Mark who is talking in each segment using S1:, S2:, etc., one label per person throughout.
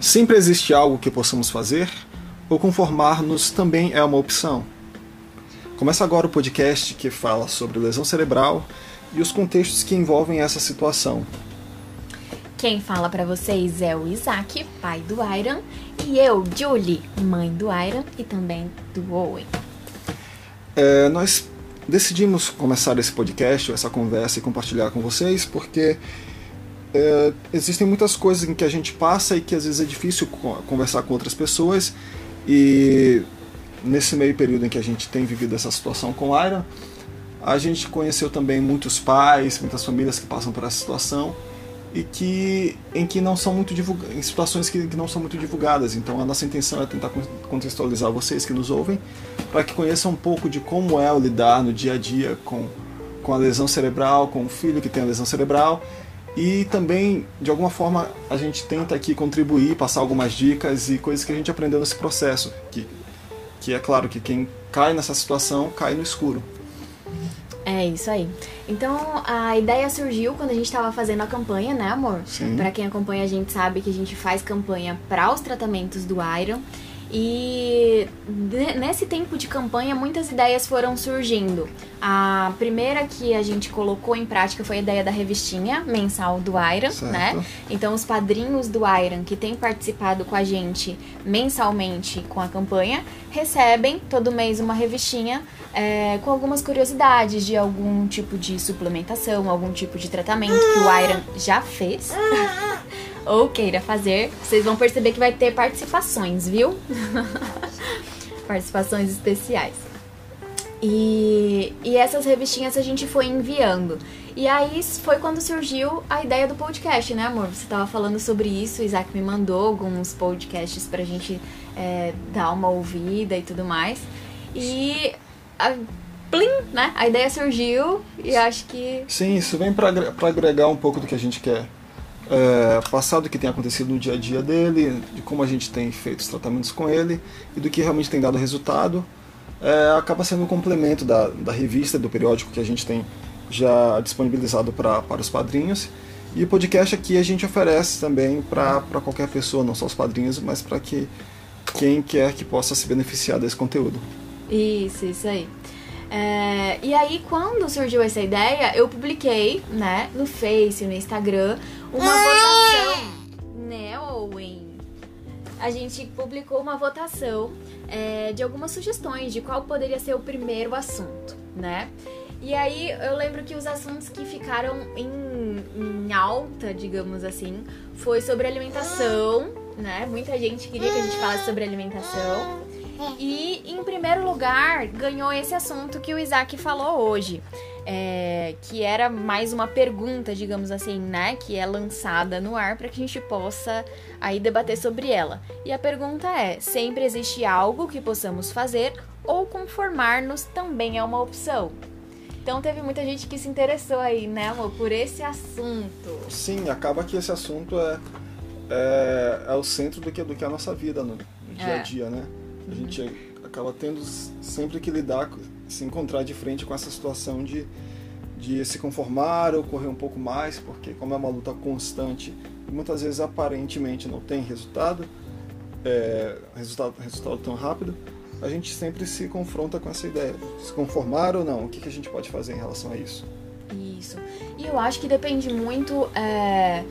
S1: Sempre existe algo que possamos fazer? Ou conformar-nos também é uma opção? Começa agora o podcast que fala sobre lesão cerebral e os contextos que envolvem essa situação.
S2: Quem fala para vocês é o Isaac, pai do Iron, e eu, Julie, mãe do Iron e também do Owen.
S1: É, nós decidimos começar esse podcast, essa conversa e compartilhar com vocês porque é, existem muitas coisas em que a gente passa e que às vezes é difícil conversar com outras pessoas e nesse meio período em que a gente tem vivido essa situação com Aira, a gente conheceu também muitos pais, muitas famílias que passam por essa situação e que em que não são muito divulgadas, em situações que, que, não são muito divulgadas. Então a nossa intenção é tentar contextualizar vocês que nos ouvem para que conheçam um pouco de como é o lidar no dia a dia com com a lesão cerebral, com o filho que tem a lesão cerebral e também, de alguma forma, a gente tenta aqui contribuir, passar algumas dicas e coisas que a gente aprendeu nesse processo. Que, que é claro que quem cai nessa situação cai no escuro.
S2: É isso aí. Então a ideia surgiu quando a gente estava fazendo a campanha, né, amor? Para quem acompanha a gente sabe que a gente faz campanha para os tratamentos do Iron. E nesse tempo de campanha, muitas ideias foram surgindo. A primeira que a gente colocou em prática foi a ideia da revistinha mensal do Iron,
S1: certo.
S2: né? Então, os padrinhos do Iron que têm participado com a gente mensalmente com a campanha recebem todo mês uma revistinha é, com algumas curiosidades de algum tipo de suplementação, algum tipo de tratamento que o Iron já fez. ou queira fazer, vocês vão perceber que vai ter participações, viu? participações especiais. E, e essas revistinhas a gente foi enviando. E aí foi quando surgiu a ideia do podcast, né, amor? Você tava falando sobre isso, o Isaac me mandou alguns podcasts pra gente é, dar uma ouvida e tudo mais. E a, plim, né? A ideia surgiu e acho que.
S1: Sim, isso vem para agregar um pouco do que a gente quer é, passado que tem acontecido no dia a dia dele, de como a gente tem feito os tratamentos com ele e do que realmente tem dado resultado, é, acaba sendo um complemento da, da revista, do periódico que a gente tem já disponibilizado pra, para os padrinhos. E o podcast aqui a gente oferece também para qualquer pessoa, não só os padrinhos, mas para que quem quer que possa se beneficiar desse conteúdo.
S2: Isso, isso aí. É, e aí, quando surgiu essa ideia, eu publiquei, né, no Face, no Instagram, uma votação, né, Owen? A gente publicou uma votação é, de algumas sugestões de qual poderia ser o primeiro assunto, né? E aí eu lembro que os assuntos que ficaram em, em alta, digamos assim, foi sobre alimentação, né? Muita gente queria que a gente falasse sobre alimentação. E em primeiro lugar ganhou esse assunto que o Isaac falou hoje, é, que era mais uma pergunta, digamos assim, né, que é lançada no ar para que a gente possa aí debater sobre ela. E a pergunta é: sempre existe algo que possamos fazer ou conformar-nos também é uma opção? Então teve muita gente que se interessou aí, né, amor, por esse assunto.
S1: Sim, acaba que esse assunto é, é, é o centro do que, do que é a nossa vida no, no dia a é. dia, né? A gente acaba tendo sempre que lidar, se encontrar de frente com essa situação de, de se conformar ou correr um pouco mais, porque como é uma luta constante e muitas vezes aparentemente não tem resultado, é, resultado, resultado tão rápido, a gente sempre se confronta com essa ideia. Se conformar ou não, o que, que a gente pode fazer em relação a isso?
S2: Isso. E eu acho que depende muito. É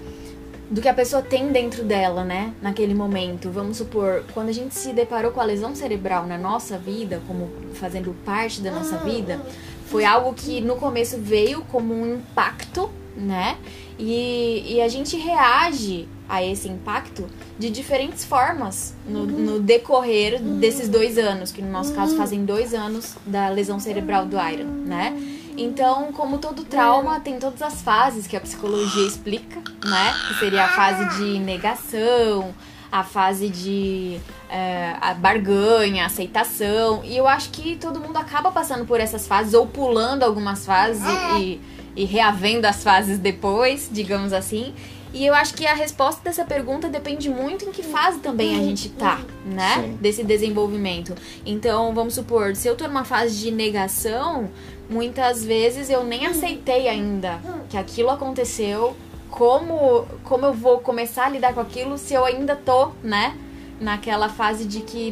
S2: do que a pessoa tem dentro dela, né? Naquele momento. Vamos supor, quando a gente se deparou com a lesão cerebral na nossa vida, como fazendo parte da nossa vida, foi algo que no começo veio como um impacto, né? E, e a gente reage a esse impacto de diferentes formas no, no, decorrer desses dois anos, que no nosso caso fazem dois anos da lesão cerebral do Iron, né? Então, como todo trauma, tem todas as fases que a psicologia explica, né? Que seria a fase de negação, a fase de é, a barganha, aceitação. E eu acho que todo mundo acaba passando por essas fases ou pulando algumas fases e, e reavendo as fases depois, digamos assim. E eu acho que a resposta dessa pergunta depende muito em que fase também a gente tá, né?
S1: Sim.
S2: Desse desenvolvimento. Então, vamos supor, se eu tô numa fase de negação, muitas vezes eu nem aceitei ainda que aquilo aconteceu como, como eu vou começar a lidar com aquilo se eu ainda tô, né? Naquela fase de que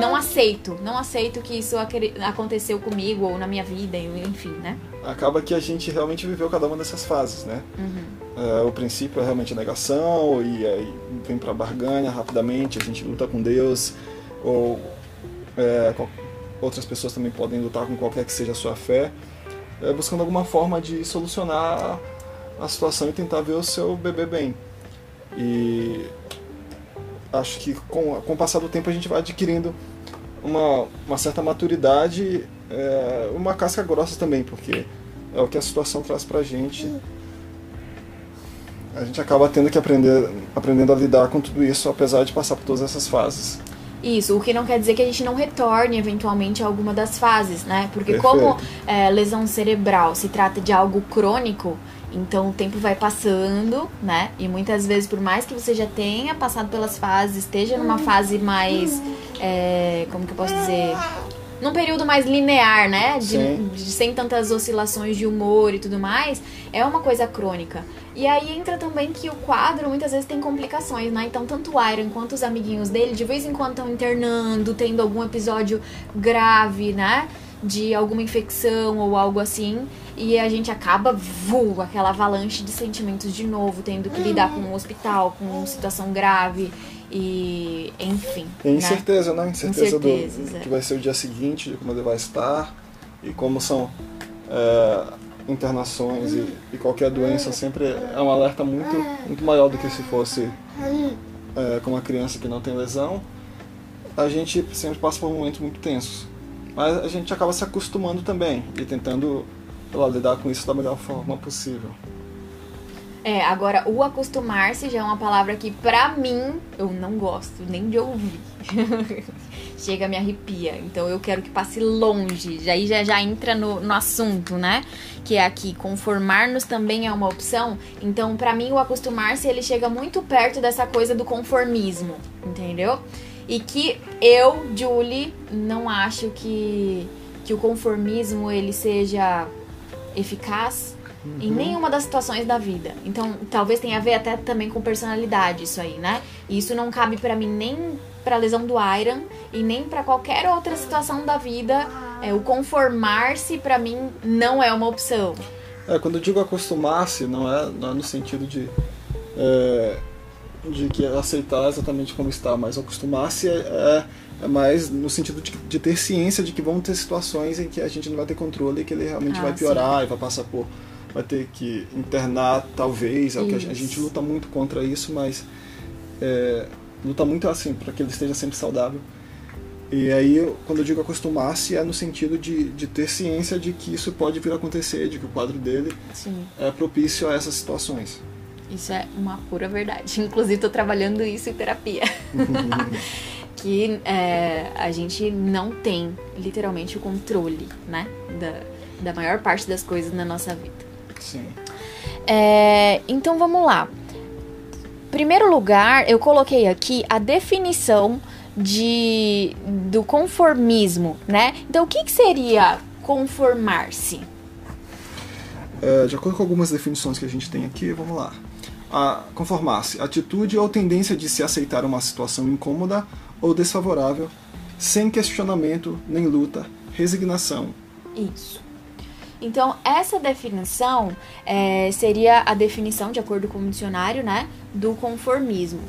S2: não aceito, não aceito que isso aconteceu comigo ou na minha vida, enfim, né?
S1: Acaba que a gente realmente viveu cada uma dessas fases, né? Uhum. É, o princípio é realmente a negação, e aí vem pra barganha rapidamente, a gente luta com Deus, ou é, outras pessoas também podem lutar com qualquer que seja a sua fé, é, buscando alguma forma de solucionar a situação e tentar ver o seu bebê bem. E acho que com, com o passar do tempo a gente vai adquirindo uma, uma certa maturidade, é, uma casca grossa também, porque é o que a situação traz pra gente. A gente acaba tendo que aprender aprendendo a lidar com tudo isso, apesar de passar por todas essas fases.
S2: Isso, o que não quer dizer que a gente não retorne eventualmente a alguma das fases, né? Porque Perfeito. como é, lesão cerebral se trata de algo crônico, então o tempo vai passando, né? E muitas vezes, por mais que você já tenha passado pelas fases, esteja numa fase mais. É, como que eu posso dizer? Num período mais linear, né? De, de, sem tantas oscilações de humor e tudo mais, é uma coisa crônica. E aí entra também que o quadro muitas vezes tem complicações, né? Então, tanto o Iron quanto os amiguinhos dele, de vez em quando estão internando, tendo algum episódio grave, né? De alguma infecção ou algo assim. E a gente acaba, vu, aquela avalanche de sentimentos de novo, tendo que lidar com o um hospital, com uma situação grave e enfim.
S1: E incerteza, né? Incerteza, do, é. que vai ser o dia seguinte, de como ele vai estar e como são é, internações e, e, qualquer doença sempre é um alerta muito, muito maior do que se fosse é, com uma criança que não tem lesão. A gente sempre passa por momentos muito tensos. Mas a gente acaba se acostumando também e tentando lá, lidar com isso da melhor forma possível.
S2: É, agora o acostumar-se já é uma palavra que pra mim eu não gosto nem de ouvir. Chega me arrepia. Então eu quero que passe longe. Aí já, já entra no, no assunto, né? Que é aqui conformar-nos também é uma opção. Então para mim o acostumar-se ele chega muito perto dessa coisa do conformismo, entendeu? E que eu, Julie, não acho que que o conformismo ele seja eficaz uhum. em nenhuma das situações da vida. Então, talvez tenha a ver até também com personalidade isso aí, né? E isso não cabe para mim nem para lesão do Iron e nem para qualquer outra situação da vida. É, o conformar-se para mim não é uma opção.
S1: É, quando eu digo acostumar-se, não é, não é no sentido de é, de que aceitar exatamente como está, mas acostumar-se é, é é mais no sentido de, de, ter ciência de que vão ter situações em que a gente não vai ter controle e que ele realmente ah, vai piorar sim. e vai passar por. Vai ter que internar, talvez. É o que a, a, gente luta muito contra isso, mas é, luta muito assim, para que ele esteja sempre saudável. E aí, quando eu digo acostumar-se, é no sentido de, de ter ciência de que isso pode vir a acontecer, de que o quadro dele sim. é propício a essas situações.
S2: Isso é uma pura verdade. Inclusive, estou trabalhando isso em terapia. que é, a gente não tem literalmente o controle, né? Da, da maior parte das coisas na nossa vida.
S1: Sim.
S2: É, então vamos lá. Primeiro lugar, eu coloquei aqui a definição de do conformismo, né? Então o que, que seria conformar-se?
S1: É, de acordo com algumas definições que a gente tem aqui, vamos lá. Conformar-se, atitude ou tendência de se aceitar uma situação incômoda ou desfavorável, sem questionamento nem luta, resignação.
S2: Isso. Então, essa definição é, seria a definição, de acordo com o dicionário, né, do conformismo.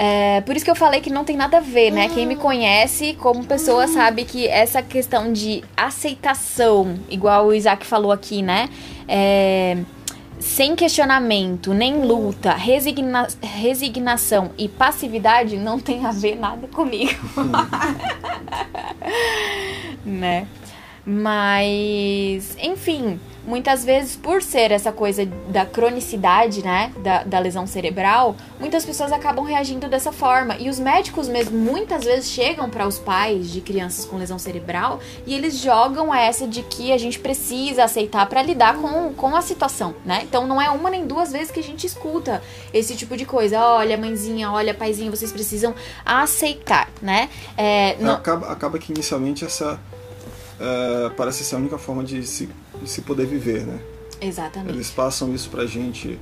S2: É, por isso que eu falei que não tem nada a ver, né? Quem me conhece como pessoa sabe que essa questão de aceitação, igual o Isaac falou aqui, né? É, sem questionamento, nem luta, resigna resignação e passividade não tem a ver nada comigo. né? Mas, enfim, muitas vezes, por ser essa coisa da cronicidade, né, da, da lesão cerebral, muitas pessoas acabam reagindo dessa forma. E os médicos mesmo, muitas vezes, chegam para os pais de crianças com lesão cerebral e eles jogam essa de que a gente precisa aceitar para lidar com, com a situação, né? Então não é uma nem duas vezes que a gente escuta esse tipo de coisa. Olha, mãezinha, olha, paizinho, vocês precisam aceitar, né?
S1: É, não... acaba, acaba que inicialmente essa uh, parece ser a única forma de se, de se poder viver, né?
S2: Exatamente.
S1: Eles passam isso pra gente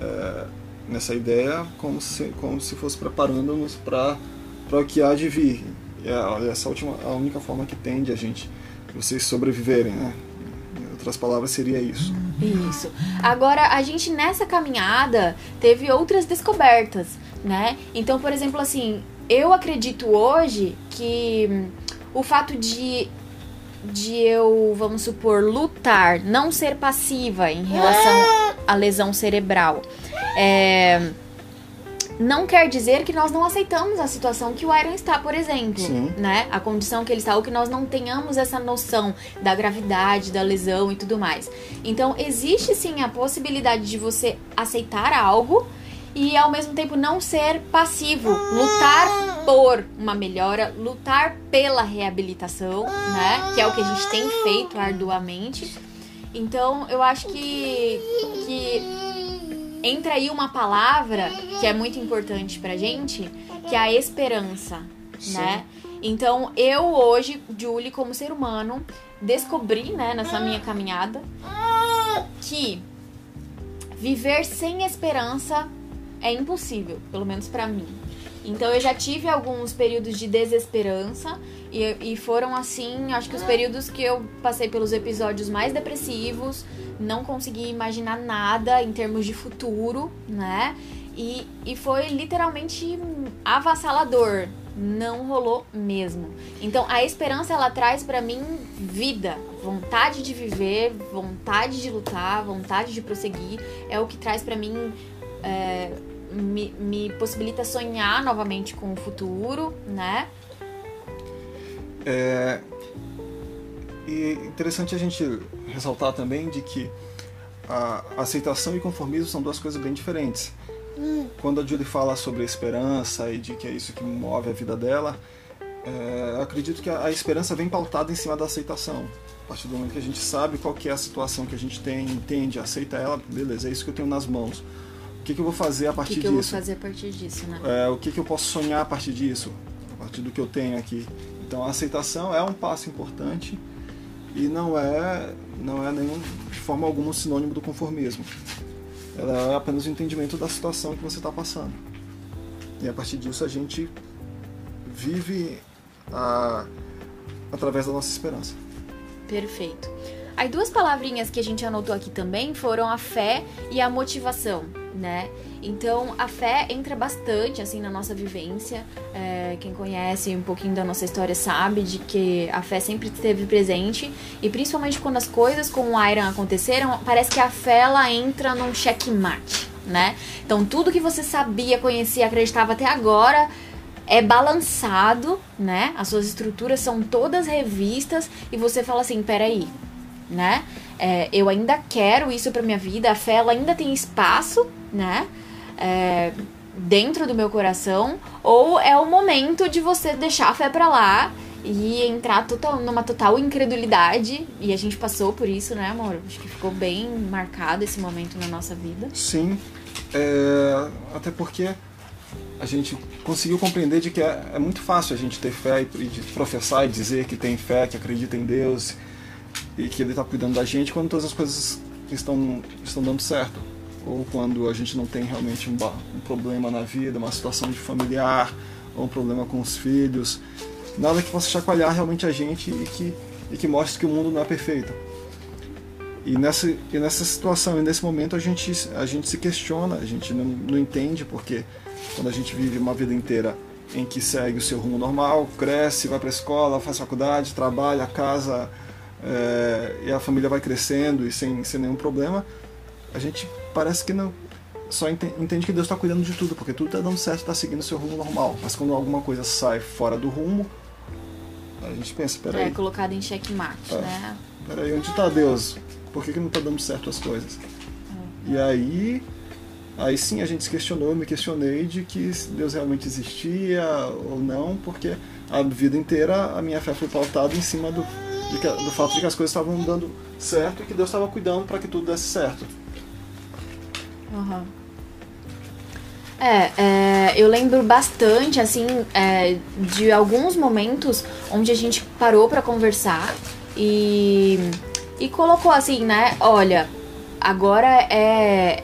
S1: é, nessa ideia como se, como se fosse preparando-nos para o que há de vir. E é, essa última, a única forma que tem de a gente, vocês sobreviverem, né? Em outras palavras, seria isso.
S2: Isso. Agora, a gente nessa caminhada teve outras descobertas, né? Então, por exemplo, assim, eu acredito hoje que hum, o fato de de eu, vamos supor, lutar, não ser passiva em relação à lesão cerebral. É, não quer dizer que nós não aceitamos a situação que o Iron está, por exemplo, Sim. né? A condição que ele está, ou que nós não tenhamos essa noção da gravidade, da lesão e tudo mais. Então, existe sim a possibilidade de você aceitar algo e ao mesmo tempo não ser passivo, lutar por uma melhora, lutar pela reabilitação, né? Que é o que a gente tem feito arduamente. Então, eu acho que que entra aí uma palavra que é muito importante pra gente, que é a esperança, Sim. né? Então, eu hoje, Julie, como ser humano, descobri, né, nessa minha caminhada, que viver sem esperança é impossível, pelo menos para mim. Então eu já tive alguns períodos de desesperança e, e, foram assim, acho que os períodos que eu passei pelos episódios mais depressivos, não consegui imaginar nada em termos de futuro, né? E, e foi literalmente avassalador. Não rolou mesmo. Então a esperança ela traz para mim vida, vontade de viver, vontade de lutar, vontade de prosseguir. É o que traz para mim. É, me, me possibilita sonhar novamente com o futuro, né?
S1: É, e interessante a gente ressaltar também de que a aceitação e conformismo são duas coisas bem diferentes. Hum. Quando a Julie fala sobre esperança e de que é isso que move a vida dela, é, acredito que a, a, esperança vem pautada em cima da aceitação. A partir do momento que a gente sabe qual que é a situação que a gente tem, entende, aceita ela, beleza, é isso que eu tenho nas mãos. O que, que eu vou fazer a partir disso? O que, que
S2: eu vou fazer a partir disso, né?
S1: É, o que, que eu posso sonhar a partir disso? A partir do que eu tenho aqui. Então a aceitação é um passo importante e não é, não é nenhum, de forma alguma um sinônimo do conformismo. Ela é apenas o entendimento da situação que você está passando. E a partir disso a gente vive a, através da nossa esperança.
S2: Perfeito. Aí duas palavrinhas que a gente anotou aqui também foram a fé e a motivação né? Então a fé entra bastante assim na nossa vivência. É, quem conhece um pouquinho da nossa história sabe de que a fé sempre esteve presente e principalmente quando as coisas com o Iron aconteceram, parece que a fé ela entra num checkmate, né? Então tudo que você sabia, conhecia, acreditava até agora é balançado, né? As suas estruturas são todas revistas e você fala assim, peraí, né? É, eu ainda quero isso para minha vida, a fé ela ainda tem espaço, né? É, dentro do meu coração, ou é o momento de você deixar a fé para lá e entrar total, numa total incredulidade. E a gente passou por isso, né, amor? Acho que ficou bem marcado esse momento na nossa vida.
S1: Sim, é, até porque a gente conseguiu compreender de que é, é muito fácil a gente ter fé e, e professar e dizer que tem fé, que acredita em Deus e que Ele está cuidando da gente quando todas as coisas estão, estão dando certo. Ou quando a gente não tem realmente um, um problema na vida, uma situação de familiar, ou um problema com os filhos. Nada que possa chacoalhar realmente a gente e que, e que mostre que o mundo não é perfeito. E nessa, e nessa situação e nesse momento a gente, a gente se questiona, a gente não, não entende porque quando a gente vive uma vida inteira em que segue o seu rumo normal, cresce, vai para a escola, faz faculdade, trabalha, casa, é, e a família vai crescendo e sem, sem nenhum problema, a gente parece que não só entende que Deus está cuidando de tudo, porque tudo está dando certo, está seguindo o seu rumo normal. Mas quando alguma coisa sai fora do rumo, a gente pensa, peraí.
S2: É colocado em xeque-mate, é, né?
S1: Peraí, onde está Deus? Por que, que não está dando certo as coisas? É. E aí, aí sim a gente se questionou, eu me questionei de que Deus realmente existia ou não, porque a vida inteira a minha fé foi pautada em cima do que, do fato de que as coisas estavam dando certo e que Deus estava cuidando para que tudo desse certo.
S2: Uhum. É, é, eu lembro bastante, assim, é, de alguns momentos onde a gente parou para conversar e, e colocou assim, né? Olha, agora é,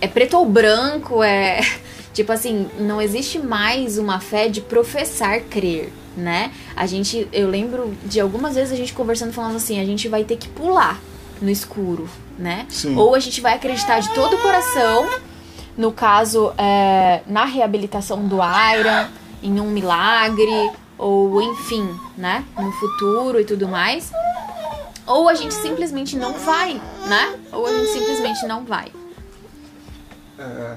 S2: é preto ou branco, é. Tipo assim, não existe mais uma fé de professar crer, né? A gente, eu lembro de algumas vezes a gente conversando falando assim, a gente vai ter que pular no escuro, né?
S1: Sim.
S2: Ou a gente vai acreditar de todo o coração, no caso, é, na reabilitação do Aira, em um milagre, ou enfim, né? No futuro e tudo mais. Ou a gente simplesmente não vai, né? Ou a gente simplesmente não vai.
S1: É,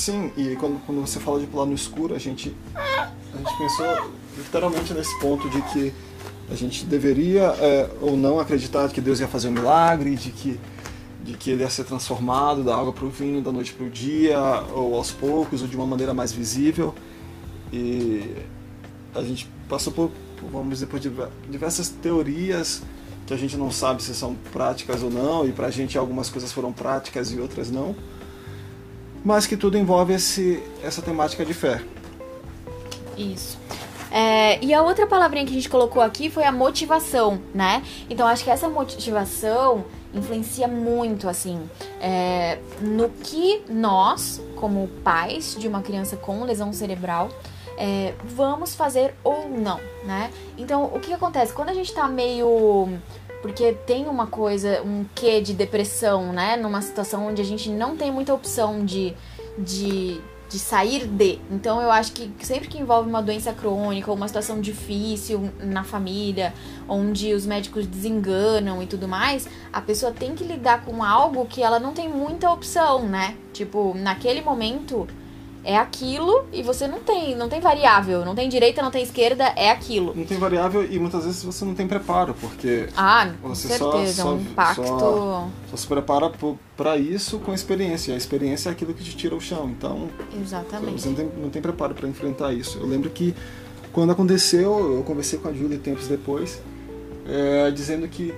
S1: sim, e quando, quando você fala de pular no escuro, a gente, a gente pensou literalmente nesse ponto de que a gente deveria é, ou não acreditar que Deus ia fazer um milagre, de que, de que ele ia ser transformado da água para o vinho, da noite para o dia, ou aos poucos, ou de uma maneira mais visível. E a gente passou por, vamos dizer, por diversas teorias que a gente não sabe se são práticas ou não, e para a gente algumas coisas foram práticas e outras não, mas que tudo envolve esse, essa temática de fé.
S2: Isso. É, e a outra palavrinha que a gente colocou aqui foi a motivação, né? Então acho que essa motivação influencia muito, assim, é, no que nós, como pais de uma criança com lesão cerebral, é, vamos fazer ou não, né? Então o que acontece? Quando a gente tá meio porque tem uma coisa, um quê de depressão, né? Numa situação onde a gente não tem muita opção de, de, de sair de. Então eu acho que sempre que envolve uma doença crônica ou uma situação difícil na família, onde os médicos desenganam e tudo mais, a pessoa tem que lidar com algo que ela não tem muita opção, né? Tipo, naquele momento é aquilo e você não tem, não tem variável, não tem direita, não tem esquerda, é aquilo.
S1: Não tem variável e muitas vezes você não tem preparo, porque
S2: ah,
S1: você
S2: certeza,
S1: só,
S2: é um impacto.
S1: Só, só se prepara para isso com a experiência. E a experiência é aquilo que te tira o chão. Então,
S2: Exatamente.
S1: você não tem, não tem preparo para enfrentar isso. Eu lembro que quando aconteceu, eu conversei com a Júlia tempos depois, é, dizendo que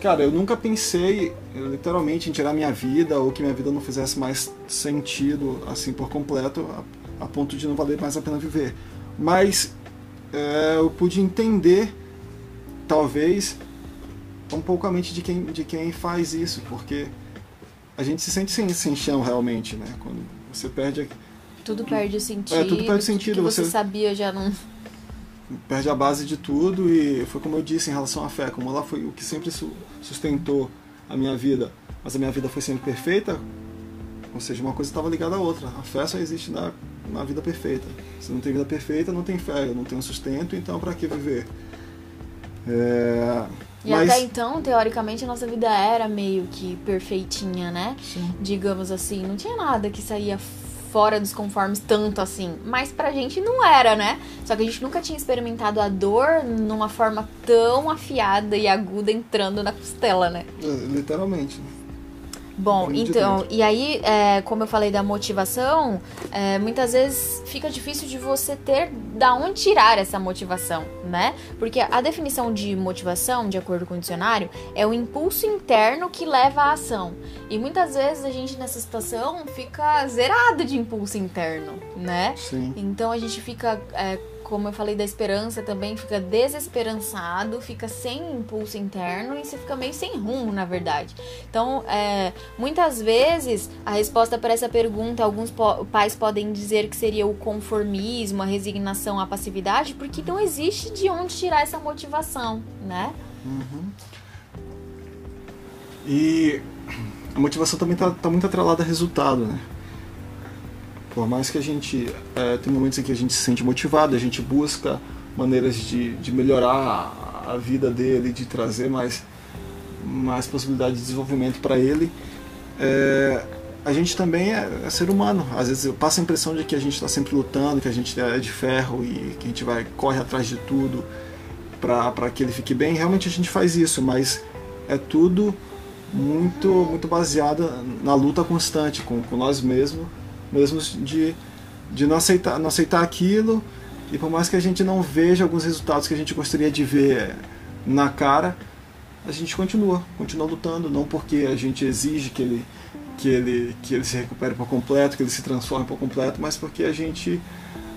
S1: Cara, eu nunca pensei literalmente em tirar minha vida ou que minha vida não fizesse mais sentido assim por completo a, a ponto de não valer mais a pena viver. Mas é, eu pude entender, talvez, um pouco a mente de quem, de quem faz isso, porque a gente se sente sem, sem chão realmente, né? Quando você perde.
S2: Tudo perde sentido.
S1: É, tudo perde sentido.
S2: que
S1: você,
S2: você sabia já não
S1: perde a base de tudo e foi como eu disse em relação à fé, como ela foi o que sempre sustentou a minha vida, mas a minha vida foi sempre perfeita, ou seja, uma coisa estava ligada à outra. A fé só existe na, na vida perfeita. Se não tem vida perfeita, não tem fé, não tem um sustento, então para que viver? É...
S2: E mas... até então, teoricamente, a nossa vida era meio que perfeitinha, né?
S1: Sim.
S2: Digamos assim, não tinha nada que saía fora dos conformes tanto assim. Mas pra gente não era, né? Só que a gente nunca tinha experimentado a dor numa forma tão afiada e aguda entrando na costela, né?
S1: É, literalmente.
S2: Bom, então, e aí, é, como eu falei da motivação, é, muitas vezes fica difícil de você ter da onde tirar essa motivação, né? Porque a definição de motivação, de acordo com o dicionário, é o impulso interno que leva à ação. E muitas vezes a gente nessa situação fica zerado de impulso interno, né?
S1: Sim.
S2: Então a gente fica. É, como eu falei da esperança também, fica desesperançado, fica sem impulso interno e você fica meio sem rumo, na verdade. Então, é, muitas vezes, a resposta para essa pergunta, alguns pais podem dizer que seria o conformismo, a resignação, a passividade, porque não existe de onde tirar essa motivação, né?
S1: Uhum. E a motivação também está tá muito atrelada a resultado, né? Por mais que a gente é, tem momentos em que a gente se sente motivado, a gente busca maneiras de, de melhorar a, vida dele, de trazer mais, mais possibilidade de desenvolvimento para ele, é, a gente também é, é, ser humano. Às vezes passa a impressão de que a gente está sempre lutando, que a gente é de ferro e que a gente vai corre atrás de tudo para que ele fique bem. Realmente a gente faz isso, mas é tudo muito muito baseado na luta constante com, com nós mesmos mesmo de, de não, aceitar, não aceitar aquilo e por mais que a gente não veja alguns resultados que a gente gostaria de ver na cara, a gente continua, continua lutando, não porque a gente exige que ele, que ele, que ele se recupere por completo, que ele se transforme por completo, mas porque a gente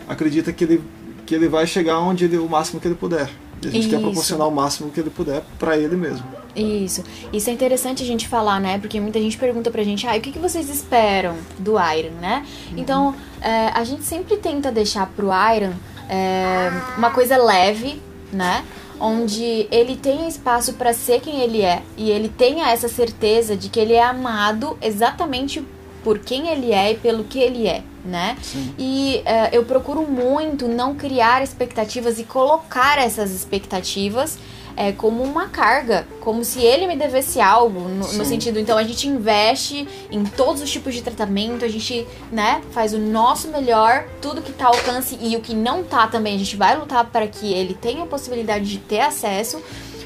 S1: acredita que ele, que ele vai chegar onde ele, o máximo que ele puder. E a gente
S2: Isso.
S1: quer proporcionar o máximo que ele puder para ele mesmo.
S2: Isso. Isso é interessante a gente falar, né? Porque muita gente pergunta pra gente, ah, o que, que vocês esperam do Iron, né? Uhum. Então, é, a gente sempre tenta deixar pro Iron é, uma coisa leve, né? Onde ele tenha espaço para ser quem ele é e ele tenha essa certeza de que ele é amado exatamente por quem ele é e pelo que ele é, né? Sim. E uh, eu procuro muito não criar expectativas e colocar essas expectativas é, como uma carga, como se ele me devesse algo, no, no, sentido, então a gente investe em todos os tipos de tratamento, a gente, né, faz o nosso melhor, tudo que tá ao alcance e o que não tá também, a gente vai lutar para que ele tenha a possibilidade de ter acesso,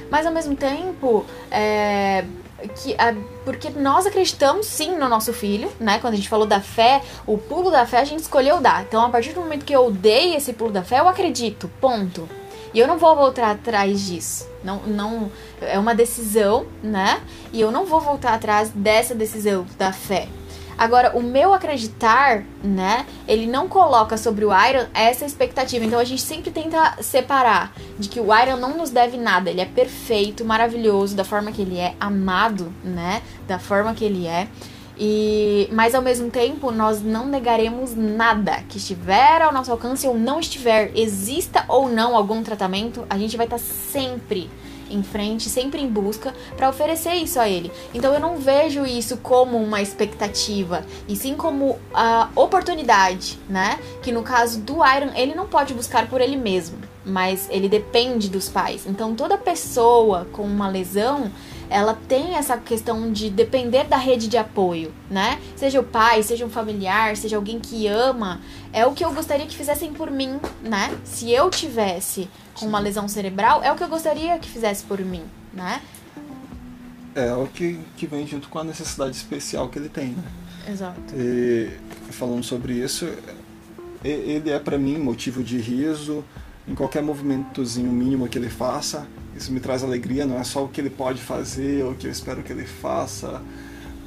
S2: mas ao mesmo tempo, é, que a, porque nós acreditamos sim no nosso filho, né? Quando a gente falou da fé, o pulo da fé a gente escolheu dar. Então, a partir do momento que eu dei esse pulo da fé, eu acredito. Ponto. E eu não vou voltar atrás disso. Não, não é uma decisão, né? E eu não vou voltar atrás dessa decisão da fé. Agora, o meu acreditar, né, ele não coloca sobre o Iron essa expectativa. Então a gente sempre tenta separar de que o Iron não nos deve nada. Ele é perfeito, maravilhoso, da forma que ele é, amado, né, da forma que ele é. E, mas ao mesmo tempo, nós não negaremos nada que estiver ao nosso alcance ou não estiver, exista ou não algum tratamento, a gente vai estar sempre em frente, sempre em busca para oferecer isso a ele. Então eu não vejo isso como uma expectativa, e sim como a oportunidade, né? Que no caso do Iron, ele não pode buscar por ele mesmo, mas ele depende dos pais. Então toda pessoa com uma lesão ela tem essa questão de depender da rede de apoio, né? Seja o pai, seja um familiar, seja alguém que ama, é o que eu gostaria que fizessem por mim, né? Se eu tivesse com uma lesão cerebral, é o que eu gostaria que fizesse por mim, né?
S1: É o que, que vem junto com a necessidade especial que ele tem, né?
S2: Exato.
S1: E falando sobre isso, ele é para mim motivo de riso em qualquer movimentozinho mínimo que ele faça isso me traz alegria, não é só o que ele pode fazer ou o que eu espero que ele faça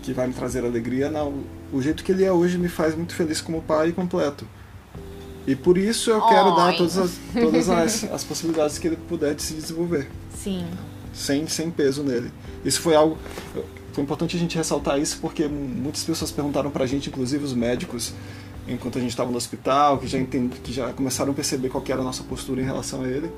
S1: que vai me trazer alegria, não. O jeito que ele é hoje me faz muito feliz como pai completo. E por isso eu quero Oi. dar todas, as, todas as, as possibilidades que ele puder de se desenvolver.
S2: Sim.
S1: Sem, sem peso nele. Isso foi algo. Foi importante a gente ressaltar isso porque muitas pessoas perguntaram pra gente, inclusive os médicos, enquanto a gente estava no hospital, que já, entend, que já começaram a perceber qual era a nossa postura em relação a ele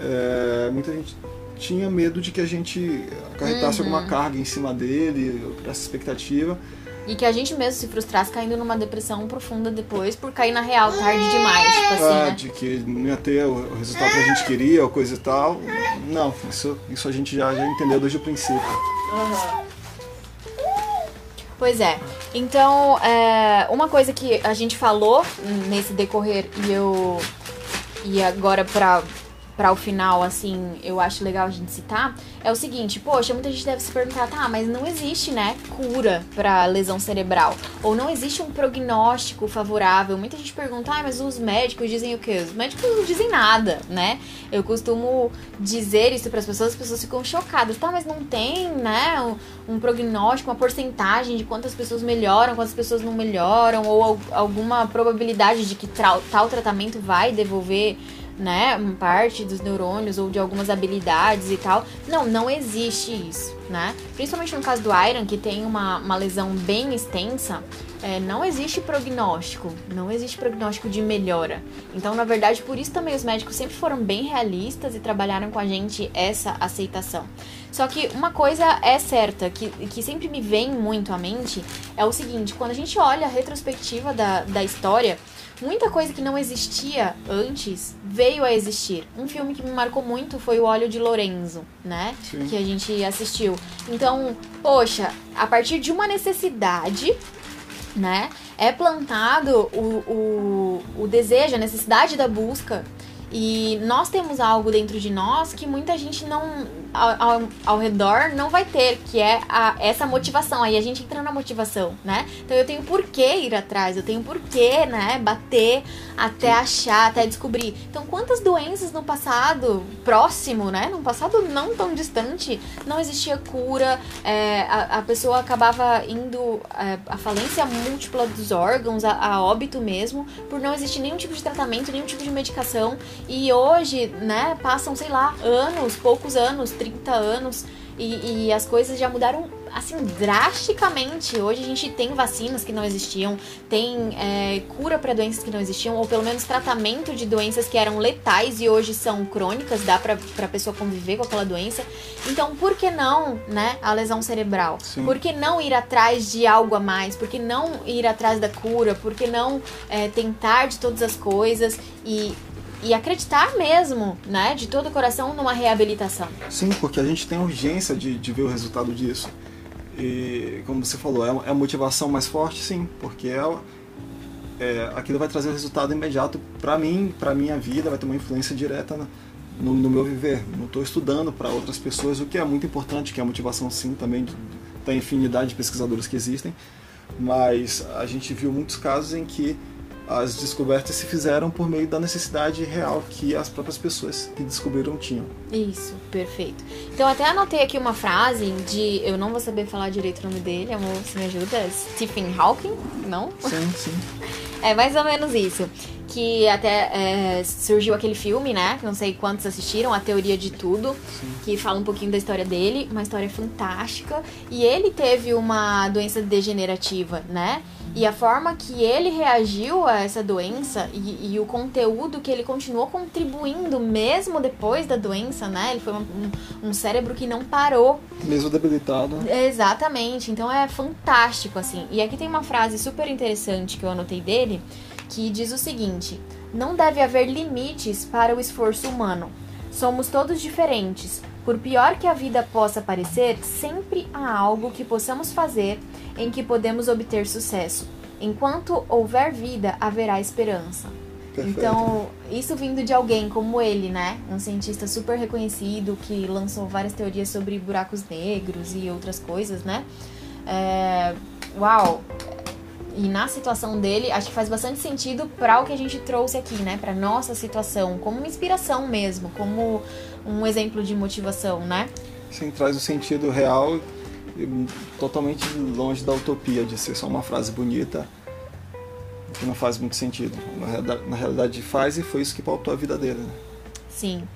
S1: é, muita gente tinha medo de que a gente acarretasse uhum. alguma carga em cima dele, essa expectativa.
S2: E que a gente mesmo se frustrasse caindo numa depressão profunda depois por cair na real tarde demais, tipo assim,
S1: né? De que não ia ter o resultado que a gente queria ou coisa e tal. Não, isso, isso a gente já, já entendeu desde o princípio.
S2: Uhum. Pois é. Então, é, uma coisa que a gente falou nesse decorrer e eu. E agora pra para o final, assim, eu acho legal a gente citar, é o seguinte, poxa, muita gente deve se perguntar, tá, mas não existe, né, cura para lesão cerebral, ou não existe um prognóstico favorável. Muita gente pergunta, ah, mas os médicos dizem o quê? Os médicos não dizem nada, né? Eu costumo dizer isso para as pessoas, as pessoas ficam chocadas, tá, mas não tem, né, um, um prognóstico, uma porcentagem de quantas pessoas melhoram, quantas pessoas não melhoram, ou alguma probabilidade de que tal, tal tratamento vai devolver né, parte dos neurônios ou de algumas habilidades e tal. Não, não existe isso, né? Principalmente no caso do Iron, que tem uma, uma lesão bem extensa, é, não existe prognóstico, não existe prognóstico de melhora. Então, na verdade, por isso também os médicos sempre foram bem realistas e trabalharam com a gente essa aceitação. Só que uma coisa é certa, que, que sempre me vem muito à mente, é o seguinte, quando a gente olha a retrospectiva da, da história, muita coisa que não existia antes veio a existir. Um filme que me marcou muito foi O Óleo de Lorenzo, né? Sim. Que a gente assistiu. Então, poxa, a partir de uma necessidade, né? É plantado o, o, o desejo, a necessidade da busca e nós temos algo dentro de nós que muita gente não ao, ao, redor não vai ter, que é a, essa motivação. Aí a gente entra na motivação, né? Então eu tenho por que ir atrás, eu tenho por que, né, bater até achar, até descobrir. Então quantas doenças no passado próximo, né, no passado não tão distante, não existia cura, é, a, a, pessoa acabava indo é, à falência múltipla dos órgãos, a, a óbito mesmo, por não existir nenhum tipo de tratamento, nenhum tipo de medicação. E hoje, né, passam, sei lá, anos, poucos anos, 30 anos, E, e as coisas já mudaram assim, drasticamente. Hoje a gente tem vacinas que não existiam, tem é, cura para doenças que não existiam, ou pelo menos tratamento de doenças que eram letais e hoje são crônicas, dá pra, pra pessoa conviver com aquela doença. Então, por que não, né, a lesão cerebral? Sim. Por que não ir atrás de algo a mais? Por que não ir atrás da cura? Por que não é, tentar de todas as coisas e e acreditar mesmo, né, de todo o coração numa reabilitação.
S1: Sim, porque a gente tem urgência de, de ver o resultado disso. E como você falou, é, é a motivação mais forte, sim, porque ela, é, aquilo vai trazer resultado imediato para mim, para minha vida, vai ter uma influência direta na, no, no, meu viver. Não estou estudando para outras pessoas, o que é muito importante, que é a motivação, sim, também da infinidade de pesquisadores que existem. Mas a gente viu muitos casos em que as descobertas se fizeram por meio da necessidade real que as próprias pessoas que descobriram tinham.
S2: Isso, perfeito. Então até anotei aqui uma frase de, eu não vou saber falar direito o nome dele, amor, você me ajuda? Stephen Hawking? Não?
S1: Sim, sim.
S2: É mais ou menos isso. Que até é, surgiu aquele filme, né? Não sei quantos assistiram, A Teoria de Tudo, Sim. que fala um pouquinho da história dele, uma história fantástica. E ele teve uma doença degenerativa, né? E a forma que ele reagiu a essa doença e, e, o conteúdo que ele continuou contribuindo mesmo depois da doença, né? Ele foi um, um, cérebro que não parou.
S1: Mesmo debilitado.
S2: Exatamente. Então é fantástico, assim. E aqui tem uma frase super interessante que eu anotei dele, que diz o seguinte: Não deve haver limites para o esforço humano. Somos todos diferentes. Por pior que a vida possa parecer, sempre há algo que possamos fazer em que podemos obter sucesso. Enquanto houver vida, haverá esperança. Perfeito. Então, isso vindo de alguém como ele, né? Um cientista super reconhecido que lançou várias teorias sobre buracos negros e outras coisas, né? É... Uau! E na situação dele, acho que faz bastante sentido para o que a gente trouxe aqui, né? Para nossa situação, como uma inspiração mesmo, como um exemplo de motivação, né?
S1: Sim, traz o sentido real totalmente longe da utopia de ser só uma frase bonita que não faz muito sentido. Na realidade faz e foi isso que pautou a vida dele. Né?
S2: Sim.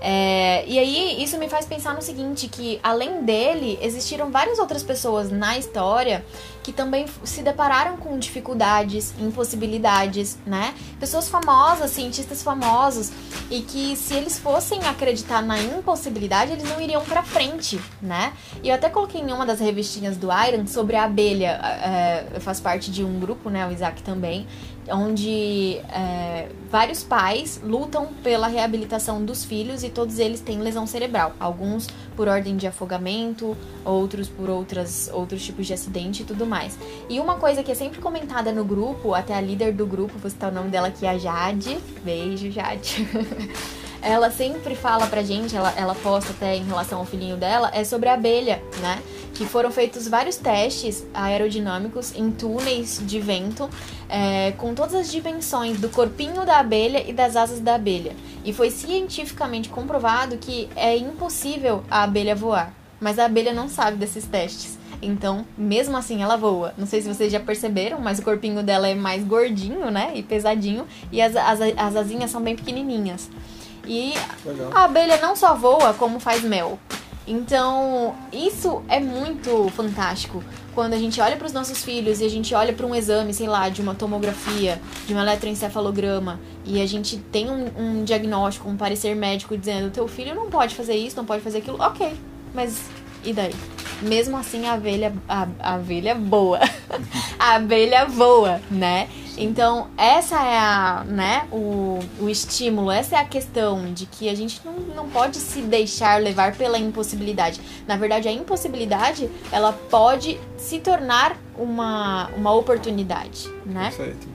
S2: É, e aí isso me faz pensar no seguinte, que além dele, existiram várias outras pessoas na história que também se depararam com dificuldades, impossibilidades, né? Pessoas famosas, cientistas famosos, e que se eles fossem acreditar na impossibilidade, eles não iriam para frente, né? E eu até coloquei em uma das revistinhas do Iron sobre a abelha, é, eu faço parte de um grupo, né, o Isaac também, onde é, vários pais lutam pela reabilitação dos filhos e todos eles têm lesão cerebral. Alguns por ordem de afogamento, outros por outras, outros tipos de acidente e tudo mais. E uma coisa que é sempre comentada no grupo, até a líder do grupo, vou citar o nome dela aqui, a Jade. Beijo, Jade. ela sempre fala pra gente, ela, ela posta até em relação ao filhinho dela, é sobre a abelha, né? Que foram feitos vários testes aerodinâmicos em túneis de vento, é, com todas as dimensões do corpinho da abelha e das asas da abelha. E foi cientificamente comprovado que é impossível a abelha voar. Mas a abelha não sabe desses testes. Então, mesmo assim, ela voa. Não sei se vocês já perceberam, mas o corpinho dela é mais gordinho, né? E pesadinho. E as, as, as asinhas são bem pequenininhas. E Legal. a abelha não só voa, como faz mel. Então, isso é muito fantástico. Quando a gente olha para os nossos filhos e a gente olha para um exame, sei lá, de uma tomografia, de um eletroencefalograma, e a gente tem um, um diagnóstico, um parecer médico dizendo: teu filho não pode fazer isso, não pode fazer aquilo, ok, mas e daí? Mesmo assim, a abelha, a, a abelha boa. a abelha voa, né? Então, essa é a, né, o, o estímulo, essa é a questão de que a gente não, não pode se deixar levar pela impossibilidade. Na verdade, a impossibilidade, ela pode se tornar uma, uma oportunidade, né?
S1: Perfeito.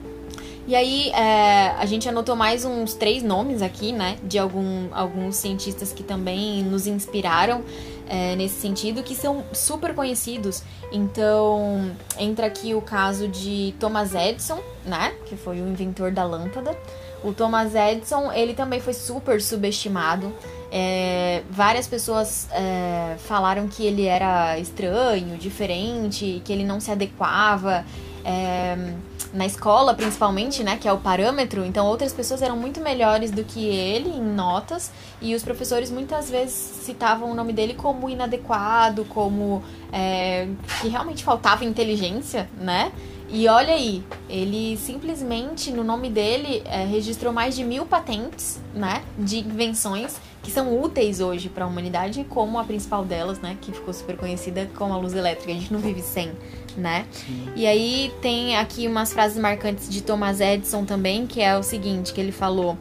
S2: E aí, é, a gente anotou mais uns três nomes aqui, né? De algum, alguns cientistas que também nos inspiraram é, nesse sentido, que são super conhecidos. Então, entra aqui o caso de Thomas Edison, né? Que foi o inventor da lâmpada. O Thomas Edison, ele também foi super subestimado. É, várias pessoas é, falaram que ele era estranho, diferente, que ele não se adequava. É, na escola, principalmente, né, que é o parâmetro, então outras pessoas eram muito melhores do que ele em notas e os professores muitas vezes citavam o nome dele como inadequado, como é, que realmente faltava inteligência, né? E olha aí, ele simplesmente, no nome dele, é, registrou mais de mil patentes, né, de invenções que são úteis hoje para a humanidade, como a principal delas, né, que ficou super conhecida como a luz elétrica. A gente não vive sem, né? Sim. E aí tem aqui umas frases marcantes de Thomas Edison também, que é o seguinte, que ele falou...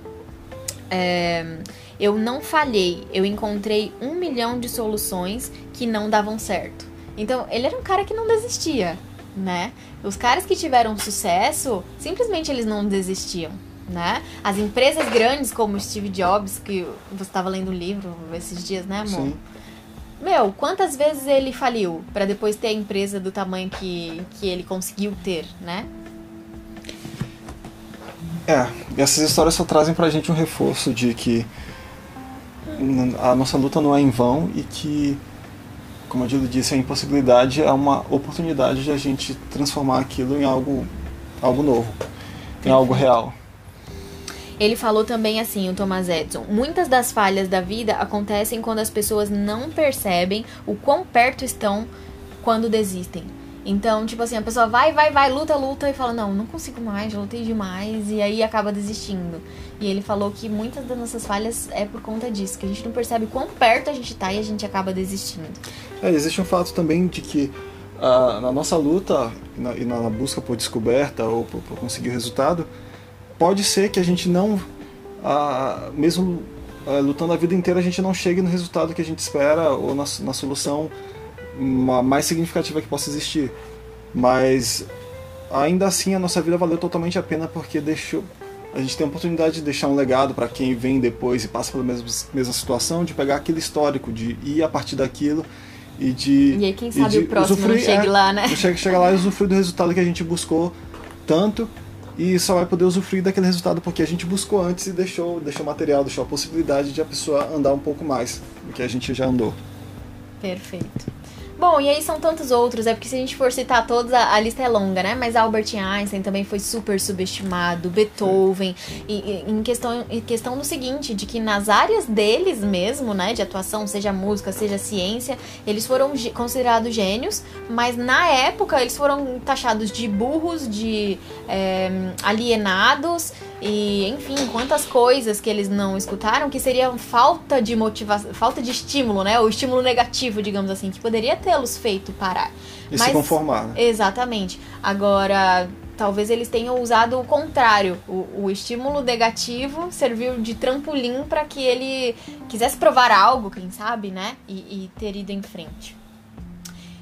S2: É, eu não falhei, eu encontrei um milhão de soluções que não davam certo. Então, ele era um cara que não desistia, né? Os caras que tiveram sucesso, simplesmente eles não desistiam, né? As empresas grandes como Steve Jobs, que você estava lendo um livro esses dias, né, amor? Sim. Meu, quantas vezes ele faliu para depois ter a empresa do tamanho que, que ele conseguiu ter, né?
S1: É, essas histórias só trazem pra gente um reforço de que a nossa luta não é em vão e que como a disse, a impossibilidade é uma oportunidade de a gente transformar aquilo em algo, algo novo, em algo real.
S2: Ele falou também assim, o Thomas Edison: muitas das falhas da vida acontecem quando as pessoas não percebem o quão perto estão quando desistem. Então, tipo assim, a pessoa vai, vai, vai, luta, luta e fala: Não, não consigo mais, já lutei demais, e aí acaba desistindo. E ele falou que muitas das nossas falhas é por conta disso, que a gente não percebe quão perto a gente tá e a gente acaba desistindo.
S1: É, existe um fato também de que uh, na nossa luta na, e na, busca por descoberta ou por, por, conseguir resultado, pode ser que a gente não, uh, mesmo uh, lutando a vida inteira, a gente não chegue no resultado que a gente espera ou na, na solução mais significativa que possa existir. Mas ainda assim a nossa vida valeu totalmente a pena porque deixou a gente tem a oportunidade de deixar um legado para quem vem depois e passa pela mesma, mesma situação, de pegar aquele histórico, de ir a partir daquilo e de.
S2: E aí, quem sabe o próximo usufruir, não chegue é, lá, né?
S1: Chega, chega lá e usufruir do resultado que a gente buscou tanto e só vai poder usufruir daquele resultado porque a gente buscou antes e deixou, deixou material, deixou a possibilidade de a pessoa andar um pouco mais do que a gente já andou.
S2: Perfeito. Bom, e aí são tantos outros, é porque se a gente for citar todos, a, a lista é longa, né? Mas Albert Einstein também foi super subestimado, Beethoven, e, e, em, questão, em questão do seguinte, de que nas áreas deles mesmo, né, de atuação, seja música, seja ciência, eles foram considerados gênios, mas na época eles foram taxados de burros, de é, alienados, e, enfim, quantas coisas que eles não escutaram que seria falta de motivação, falta de estímulo, né? Ou estímulo negativo, digamos assim, que poderia tê-los feito parar.
S1: E Mas, se conformar. Né?
S2: Exatamente. Agora, talvez eles tenham usado o contrário. O, o estímulo negativo serviu de trampolim para que ele quisesse provar algo, quem sabe, né? E, e, ter ido em frente.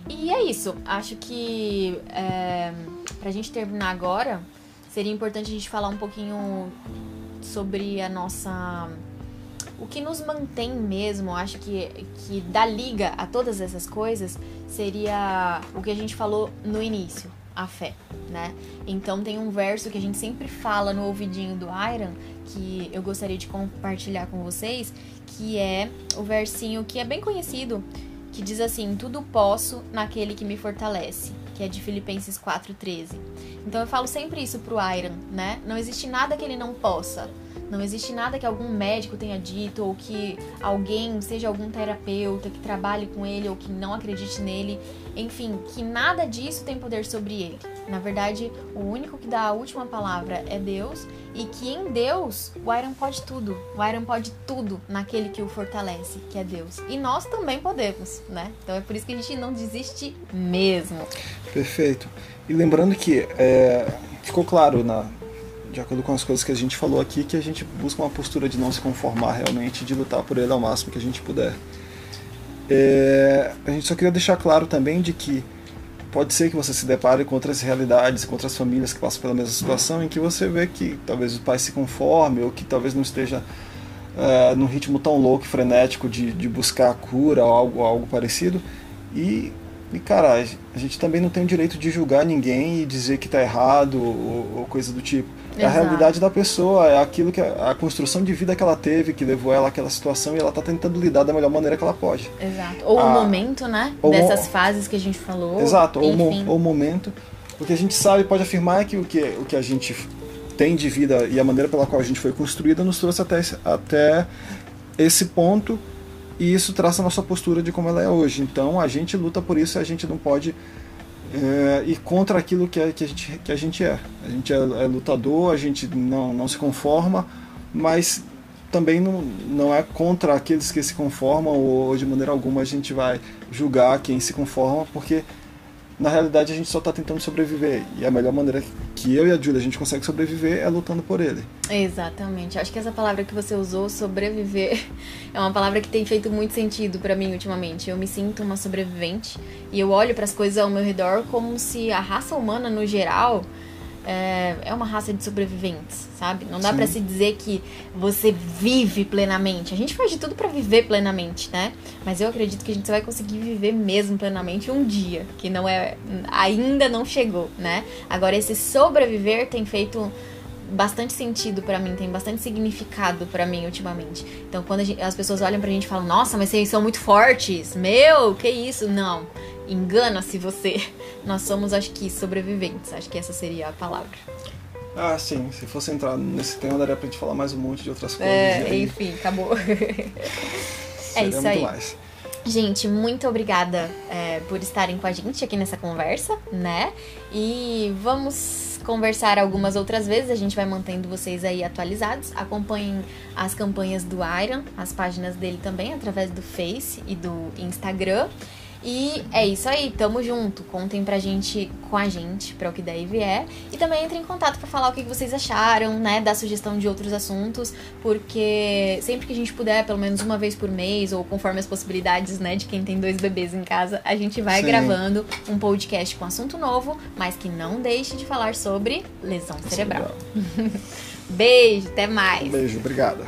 S2: E é isso. Acho que é, pra gente terminar agora, seria importante a gente falar um pouquinho sobre a nossa o que nos mantém mesmo, acho que, que dá liga a todas essas coisas, seria o que a gente falou no início, a fé, né? Então tem um verso que a gente sempre fala no ouvidinho do Iron, que eu gostaria de compartilhar com vocês, que é o versinho que é bem conhecido, que diz assim: Tudo posso naquele que me fortalece que é de Filipenses 4:13. Então eu falo sempre isso pro Iron, né? Não existe nada que ele não possa. Não existe nada que algum médico tenha dito ou que alguém, seja algum terapeuta que trabalhe com ele ou que não acredite nele, enfim, que nada disso tem poder sobre ele. Na verdade, o único que dá a última palavra é Deus e que em Deus o Iron pode tudo. O Iron pode tudo naquele que o fortalece, que é Deus. E nós também podemos, né? Então é por isso que a gente não desiste mesmo.
S1: Perfeito. E lembrando que é, ficou claro na, de acordo com as coisas que a gente falou aqui, que a gente busca uma postura de não se conformar realmente, de lutar por ele ao máximo que a gente puder. É, a gente só queria deixar claro também de que pode ser que você se depare com outras realidades, com outras famílias que passam pela mesma situação, em que você vê que talvez o pai se conforme ou que talvez não esteja é, num ritmo tão louco e frenético de, de buscar a cura ou algo, algo parecido. E e cara, a gente também não tem o direito de julgar ninguém e dizer que tá errado ou, ou coisa do tipo. É a realidade da pessoa, é aquilo que a, a, construção de vida que ela teve, que levou ela àquela situação e ela tá tentando lidar da melhor maneira que ela pode.
S2: Exato. Ou a, o momento, né? Dessas fases que a gente falou.
S1: Exato, ou, mo, ou o momento. O que a gente sabe pode afirmar é que o que, o que a gente tem de vida e a maneira pela qual a gente foi construída nos trouxe até, até esse ponto e isso traça a nossa postura de como ela é hoje. Então a gente luta por isso e a gente não pode é, ir contra aquilo que, é, que, a, gente, que a gente é. A gente é, é lutador, a gente não, não se conforma, mas também não, não é contra aqueles que se conformam ou de maneira alguma a gente vai julgar quem se conforma, porque na realidade a gente só está tentando sobreviver. E a melhor maneira que eu e a Julia a gente consegue sobreviver é lutando por ele.
S2: Exatamente. Acho que essa palavra que você usou, sobreviver, é uma palavra que tem feito muito sentido para mim ultimamente. Eu me sinto uma sobrevivente e eu olho para as coisas ao meu redor como se a raça humana no geral é, é uma raça de sobreviventes, sabe? Não dá para se dizer que você vive plenamente. A gente faz de tudo para viver plenamente, né? Mas eu acredito que a gente vai conseguir viver mesmo plenamente um dia, que não é ainda não chegou, né? Agora esse sobreviver tem feito bastante sentido para mim, tem bastante significado para mim ultimamente. Então, quando gente, as pessoas olham pra gente e falam: "Nossa, mas vocês são muito fortes". Meu, que isso? Não. Engana-se você. Nós somos, acho que, sobreviventes. Acho que essa seria a palavra.
S1: Ah, sim. Se fosse entrar nesse tema, daria pra gente falar mais um monte de outras coisas.
S2: É, aí... enfim, acabou. é isso aí. Mais. Gente, muito obrigada é, por estarem com a gente aqui nessa conversa, né? E vamos conversar algumas outras vezes. A gente vai mantendo vocês aí atualizados. Acompanhem as campanhas do Iron, as páginas dele também, através do Face e do Instagram. E é isso aí, tamo junto. Contem pra gente com a gente, pra o que daí vier. E também entrem em contato para falar o que vocês acharam, né? Dar sugestão de outros assuntos, porque sempre que a gente puder, pelo menos uma vez por mês, ou conforme as possibilidades, né, de quem tem dois bebês em casa, a gente vai Sim. gravando um podcast com assunto novo, mas que não deixe de falar sobre lesão cerebral. Beijo, até mais.
S1: Um beijo, obrigada.